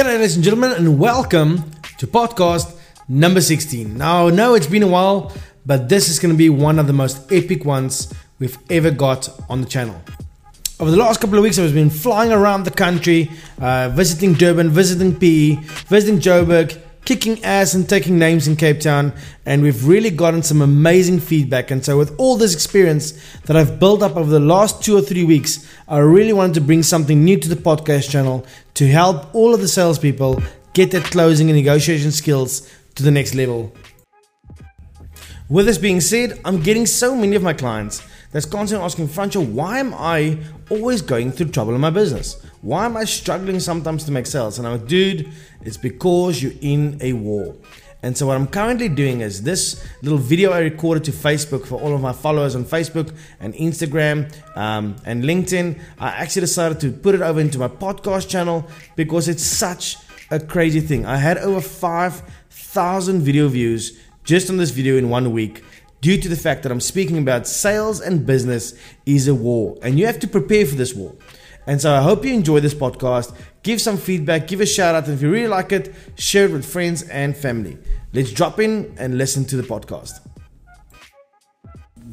G'day, ladies and gentlemen, and welcome to podcast number 16. Now, I know it's been a while, but this is going to be one of the most epic ones we've ever got on the channel. Over the last couple of weeks, I've been flying around the country, uh, visiting Durban, visiting PE, visiting Joburg, kicking ass and taking names in Cape Town, and we've really gotten some amazing feedback. And so, with all this experience that I've built up over the last two or three weeks, I really wanted to bring something new to the podcast channel to help all of the salespeople get their closing and negotiation skills to the next level. With this being said, I'm getting so many of my clients that's constantly asking, Franco, why am I always going through trouble in my business? Why am I struggling sometimes to make sales? And I'm like, dude, it's because you're in a war. And so, what I'm currently doing is this little video I recorded to Facebook for all of my followers on Facebook and Instagram um, and LinkedIn. I actually decided to put it over into my podcast channel because it's such a crazy thing. I had over 5,000 video views just on this video in one week due to the fact that I'm speaking about sales and business is a war, and you have to prepare for this war. And so I hope you enjoy this podcast. Give some feedback, give a shout out, if you really like it, share it with friends and family. Let's drop in and listen to the podcast.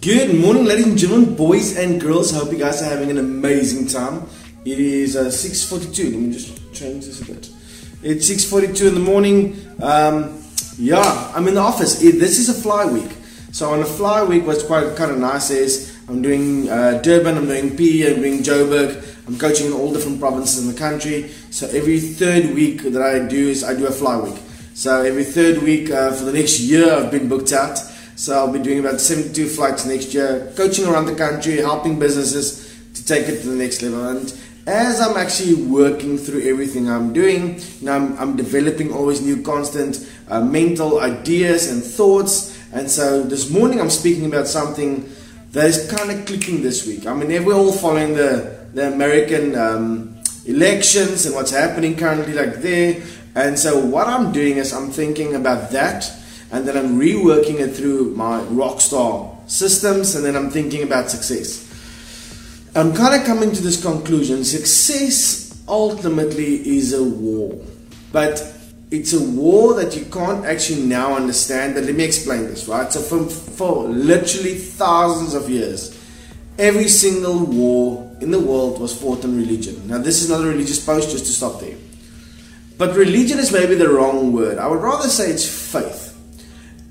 Good morning, ladies and gentlemen, boys and girls. I hope you guys are having an amazing time. It is uh, 6:42. Let me just change this a bit. It's 6:42 in the morning. Um, yeah, I'm in the office. It, this is a fly week. So on a fly week, what's quite kind of nice is I'm doing uh, Durban, I'm doing P, I'm doing Joburg. I'm coaching in all different provinces in the country. So every third week that I do is I do a fly week. So every third week uh, for the next year, I've been booked out. So I'll be doing about 72 flights next year, coaching around the country, helping businesses to take it to the next level. And as I'm actually working through everything I'm doing, you I'm, I'm developing always new constant uh, mental ideas and thoughts. And so this morning I'm speaking about something that is kind of clicking this week. I mean, we're all following the the American um, elections and what's happening currently, like there. And so, what I'm doing is I'm thinking about that, and then I'm reworking it through my rockstar systems, and then I'm thinking about success. I'm kind of coming to this conclusion success ultimately is a war, but it's a war that you can't actually now understand. But let me explain this, right? So, for, for literally thousands of years, every single war in the world was fought on religion. Now, this is not a religious post, just to stop there. But religion is maybe the wrong word. I would rather say it's faith.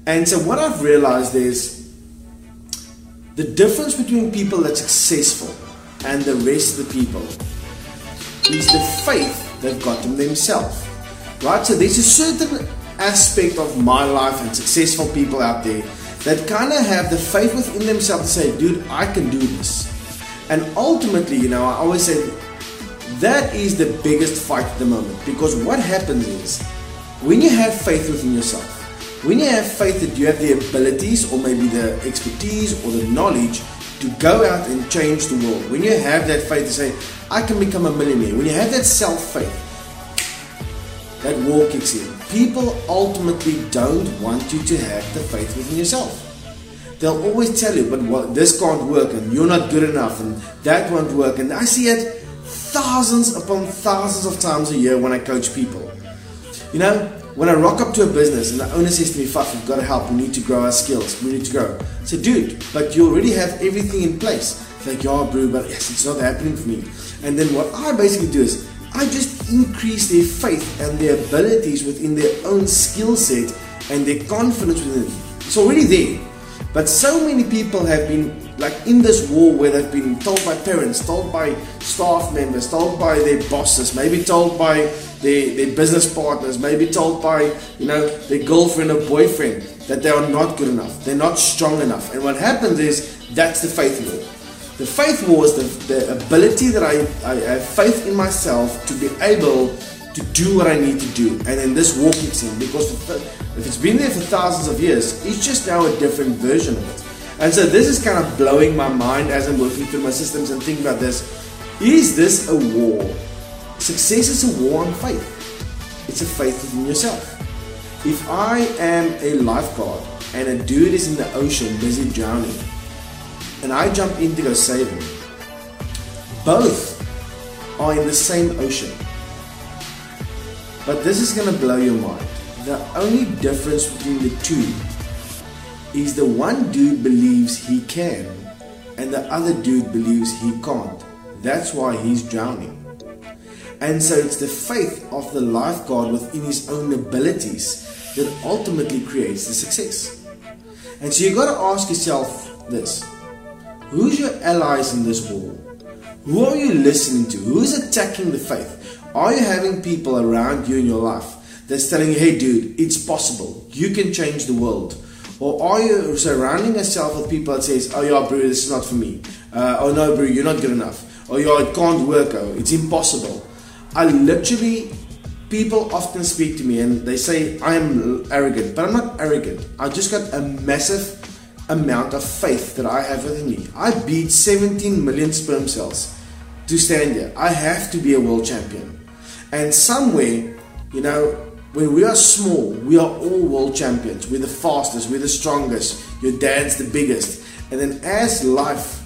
And so, what I've realized is the difference between people that's successful and the rest of the people is the faith they've got in themselves. Right? So, there's a certain aspect of my life and successful people out there that kind of have the faith within themselves to say, dude, I can do this. And ultimately, you know, I always say that is the biggest fight at the moment because what happens is when you have faith within yourself, when you have faith that you have the abilities or maybe the expertise or the knowledge to go out and change the world, when you have that faith to say, I can become a millionaire, when you have that self faith, that war kicks in. People ultimately don't want you to have the faith within yourself. They'll always tell you, but what, this can't work, and you're not good enough, and that won't work. And I see it thousands upon thousands of times a year when I coach people. You know, when I rock up to a business and the owner says to me, Fuck, we've got to help, we need to grow our skills, we need to grow. I say, dude, but you already have everything in place. It's like, yeah, bro, but yes, it's not happening for me. And then what I basically do is I just increase their faith and their abilities within their own skill set and their confidence within it. It's already there. But so many people have been like in this war where they've been told by parents, told by staff members, told by their bosses, maybe told by their, their business partners, maybe told by you know their girlfriend or boyfriend that they are not good enough, they're not strong enough. And what happens is that's the faith war. The faith war is the, the ability that I, I have faith in myself to be able to do what I need to do. And then this war kicks in because if it's been there for thousands of years, it's just now a different version of it. And so this is kind of blowing my mind as I'm working through my systems and thinking about this. Is this a war? Success is a war on faith. It's a faith within yourself. If I am a lifeguard and a dude is in the ocean busy drowning, and I jump in to go save him, both are in the same ocean But this is to blow your mind. The only difference between the two is the one dude believes he can and the other dude believes he can't. That's why he's drowning. And so it's the faith of the lifeguard within his own abilities that ultimately creates the success. And so you've got to ask yourself this Who's your allies in this war? Who are you listening to? Who's attacking the faith? Are you having people around you in your life that's telling you, hey dude, it's possible. You can change the world. Or are you surrounding yourself with people that says, oh yeah, bro, this is not for me. Uh, oh no, bro, you're not good enough. Oh yeah, it can't work. Oh, it's impossible. I literally, people often speak to me and they say I am arrogant, but I'm not arrogant. I just got a massive amount of faith that I have within me. I beat 17 million sperm cells to stand here. I have to be a world champion. And somewhere, you know, when we are small, we are all world champions. We're the fastest, we're the strongest. Your dad's the biggest. And then as life,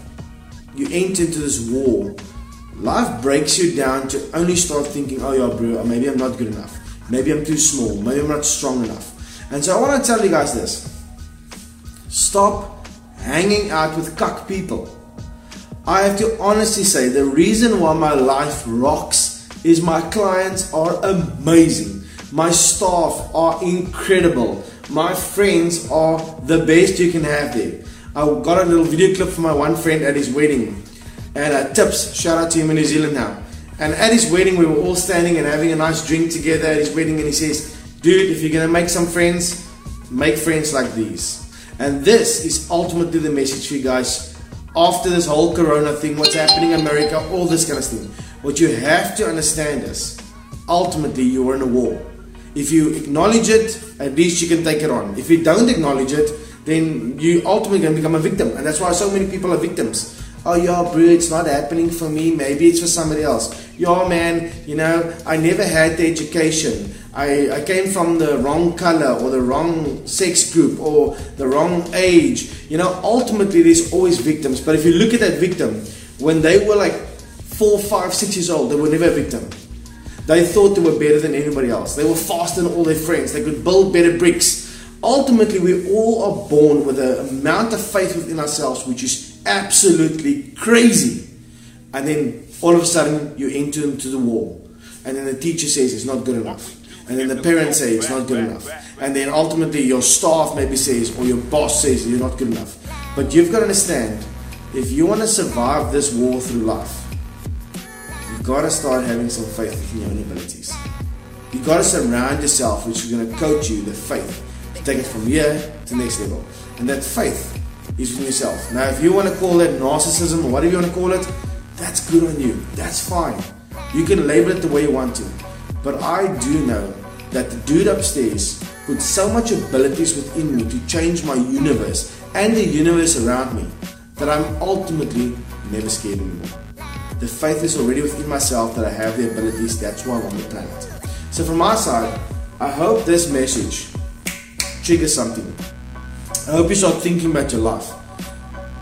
you enter into this war, life breaks you down to only start thinking, oh yeah, bro, maybe I'm not good enough. Maybe I'm too small. Maybe I'm not strong enough. And so I want to tell you guys this. Stop hanging out with cuck people. I have to honestly say the reason why my life rocks is my clients are amazing. My staff are incredible. My friends are the best you can have there. I got a little video clip from my one friend at his wedding. And uh, tips, shout out to him in New Zealand now. And at his wedding, we were all standing and having a nice drink together at his wedding. And he says, Dude, if you're to make some friends, make friends like these. And this is ultimately the message for you guys after this whole corona thing, what's happening in America, all this kind of thing. What you have to understand is ultimately you're in a war. If you acknowledge it, at least you can take it on. If you don't acknowledge it, then you ultimately going to become a victim. And that's why so many people are victims. Oh, yeah, bro, it's not happening for me. Maybe it's for somebody else. Yeah, man, you know, I never had the education. I, I came from the wrong color or the wrong sex group or the wrong age. You know, ultimately, there's always victims. But if you look at that victim, when they were like four, five, six years old, they were never a victim. They thought they were better than anybody else. They were faster than all their friends. They could build better bricks. Ultimately, we all are born with an amount of faith within ourselves which is absolutely crazy. And then all of a sudden, you enter into the wall. And then the teacher says it's not good enough. And then the parents say it's not good enough. And then ultimately, your staff maybe says, or your boss says you're not good enough. But you've got to understand if you want to survive this war through life, you gotta start having some faith in your own abilities. You've gotta surround yourself, which is gonna coach you the faith to take it from here to next level. And that faith is in yourself. Now, if you want to call it narcissism or whatever you want to call it, that's good on you. That's fine. You can label it the way you want to. But I do know that the dude upstairs put so much abilities within me to change my universe and the universe around me that I'm ultimately never scared anymore. The faith is already within myself that I have the abilities, that's why I'm on the planet. So, from my side, I hope this message triggers something. I hope you start thinking about your life.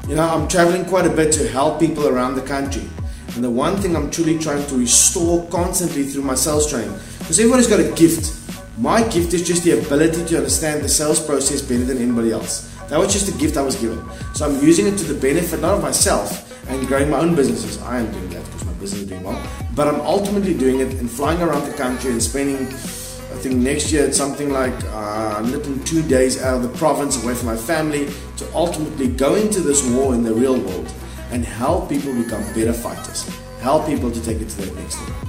You know, I'm traveling quite a bit to help people around the country. And the one thing I'm truly trying to restore constantly through my sales training, because everybody's got a gift. My gift is just the ability to understand the sales process better than anybody else. That was just a gift I was given. So I'm using it to the benefit not of myself, and growing my own businesses. I am doing that because my business is doing well. But I'm ultimately doing it and flying around the country and spending, I think next year it's something like uh, little two days out of the province away from my family to ultimately go into this war in the real world and help people become better fighters. Help people to take it to the next level.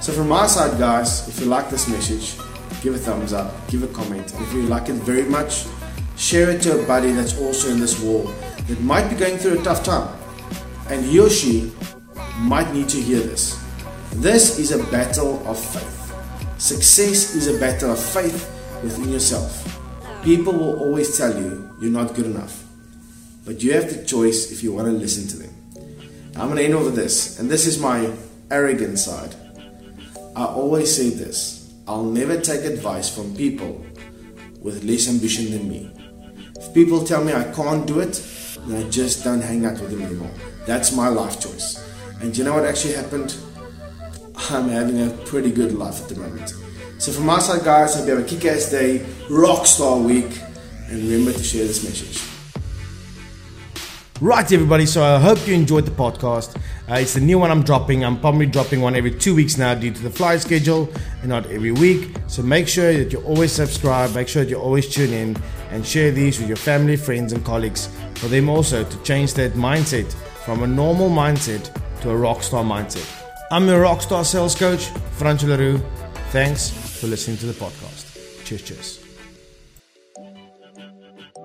So from my side, guys, if you like this message, give a thumbs up, give a comment. And if you like it very much, share it to a buddy that's also in this war that might be going through a tough time and he or she might need to hear this. This is a battle of faith. Success is a battle of faith within yourself. People will always tell you you're not good enough, but you have the choice if you want to listen to them. I'm going to end over this, and this is my arrogant side. I always say this I'll never take advice from people with less ambition than me. If people tell me I can't do it, then I just don't hang out with them anymore. That's my life choice. And you know what actually happened? I'm having a pretty good life at the moment. So from my side, guys, hope you have a kick-ass day, rockstar week, and remember to share this message. Right, everybody. So I hope you enjoyed the podcast. Uh, it's the new one I'm dropping. I'm probably dropping one every two weeks now due to the fly schedule and not every week. So make sure that you always subscribe. Make sure that you always tune in and share these with your family, friends, and colleagues for them also to change that mindset from a normal mindset to a rockstar mindset. I'm your rockstar sales coach, Franco Leroux. Thanks for listening to the podcast. Cheers, cheers.